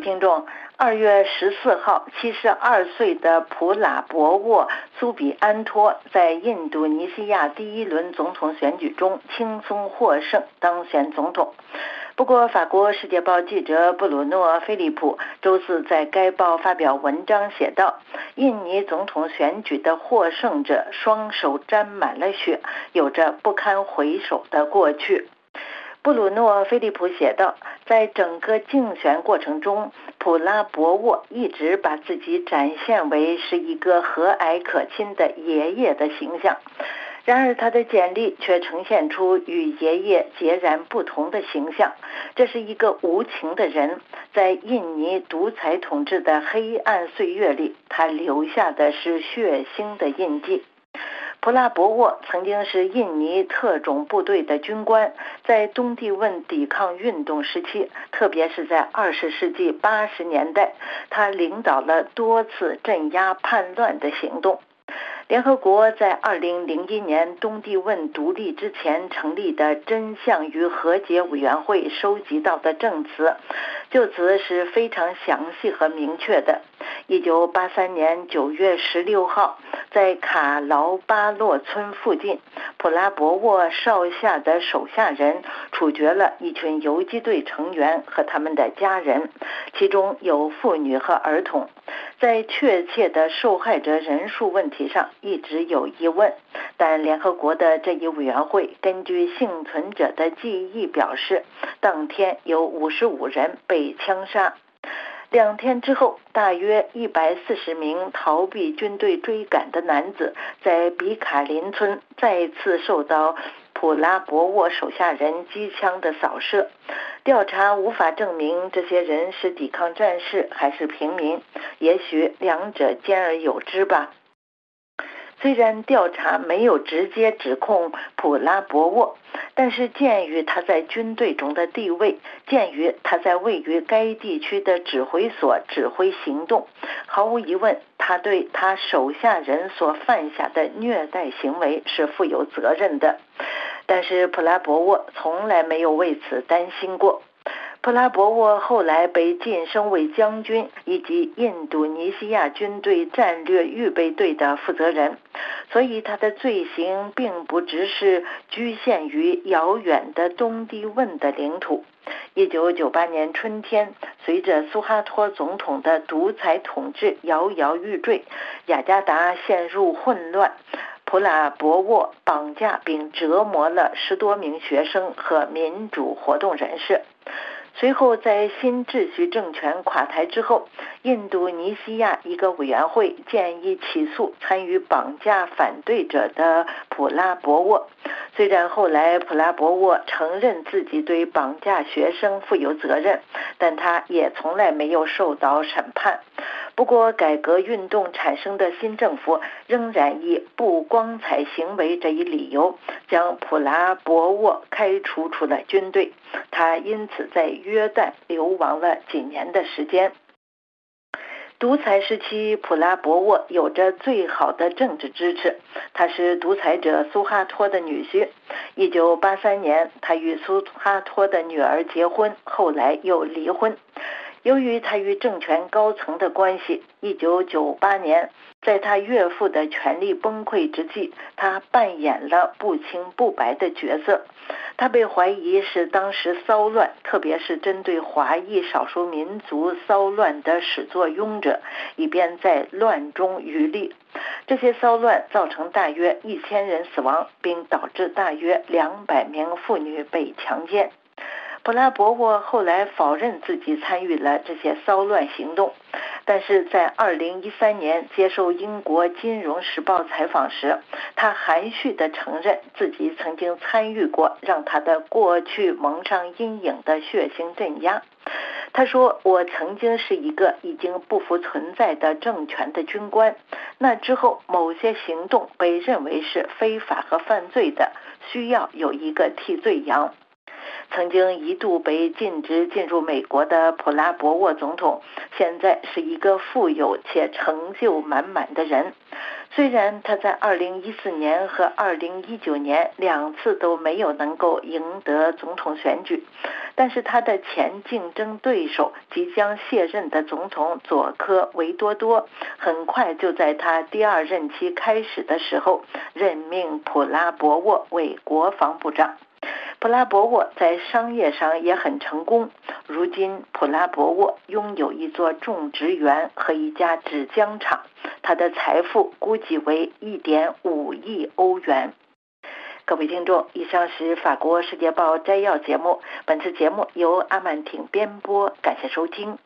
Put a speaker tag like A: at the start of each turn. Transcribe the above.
A: 听众，二月十四号，七十二岁的普拉博沃苏比安托在印度尼西亚第一轮总统选举中轻松获胜，当选总统。不过，法国《世界报》记者布鲁诺·菲利普周四在该报发表文章写道：“印尼总统选举的获胜者双手沾满了血，有着不堪回首的过去。”布鲁诺·菲利普写道：“在整个竞选过程中，普拉博沃一直把自己展现为是一个和蔼可亲的爷爷的形象。然而，他的简历却呈现出与爷爷截然不同的形象。这是一个无情的人，在印尼独裁统治的黑暗岁月里，他留下的是血腥的印记。”普拉博沃曾经是印尼特种部队的军官，在东帝汶抵抗运动时期，特别是在二十世纪八十年代，他领导了多次镇压叛乱的行动。联合国在二零零一年东帝汶独立之前成立的真相与和解委员会收集到的证词，就此是非常详细和明确的。一九八三年九月十六号。在卡劳巴洛村附近，普拉博沃少下的手下人处决了一群游击队成员和他们的家人，其中有妇女和儿童。在确切的受害者人数问题上一直有疑问，但联合国的这一委员会根据幸存者的记忆表示，当天有五十五人被枪杀。两天之后，大约一百四十名逃避军队追赶的男子在比卡林村再次受到普拉博沃手下人机枪的扫射。调查无法证明这些人是抵抗战士还是平民，也许两者兼而有之吧。虽然调查没有直接指控普拉博沃。但是，鉴于他在军队中的地位，鉴于他在位于该地区的指挥所指挥行动，毫无疑问，他对他手下人所犯下的虐待行为是负有责任的。但是，普拉博沃从来没有为此担心过。普拉博沃后来被晋升为将军以及印度尼西亚军队战略预备队的负责人，所以他的罪行并不只是局限于遥远的东帝汶的领土。一九九八年春天，随着苏哈托总统的独裁统治摇摇欲坠，雅加达陷入混乱，普拉博沃绑架并折磨了十多名学生和民主活动人士。随后，在新秩序政权垮台之后，印度尼西亚一个委员会建议起诉参与绑架反对者的普拉博沃。虽然后来普拉博沃承认自己对绑架学生负有责任，但他也从来没有受到审判。不过，改革运动产生的新政府仍然以不光彩行为这一理由，将普拉博沃开除出了军队。他因此在约旦流亡了几年的时间。独裁时期，普拉博沃有着最好的政治支持。他是独裁者苏哈托的女婿。一九八三年，他与苏哈托的女儿结婚，后来又离婚。由于他与政权高层的关系，一九九八年，在他岳父的权力崩溃之际，他扮演了不清不白的角色。他被怀疑是当时骚乱，特别是针对华裔少数民族骚乱的始作俑者，以便在乱中渔利。这些骚乱造成大约一千人死亡，并导致大约两百名妇女被强奸。普拉伯沃后来否认自己参与了这些骚乱行动，但是在二零一三年接受英国《金融时报》采访时，他含蓄地承认自己曾经参与过让他的过去蒙上阴影的血腥镇压。他说：“我曾经是一个已经不复存在的政权的军官，那之后某些行动被认为是非法和犯罪的，需要有一个替罪羊。”曾经一度被禁止进入美国的普拉博沃总统，现在是一个富有且成就满满的人。虽然他在2014年和2019年两次都没有能够赢得总统选举，但是他的前竞争对手即将卸任的总统佐科维多多，很快就在他第二任期开始的时候任命普拉博沃为国防部长。普拉博沃在商业上也很成功。如今，普拉博沃拥有一座种植园和一家纸浆厂，他的财富估计为1.5亿欧元。各位听众，以上是法国《世界报》摘要节目。本次节目由阿曼婷编播，感谢收听。